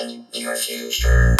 controlling your future.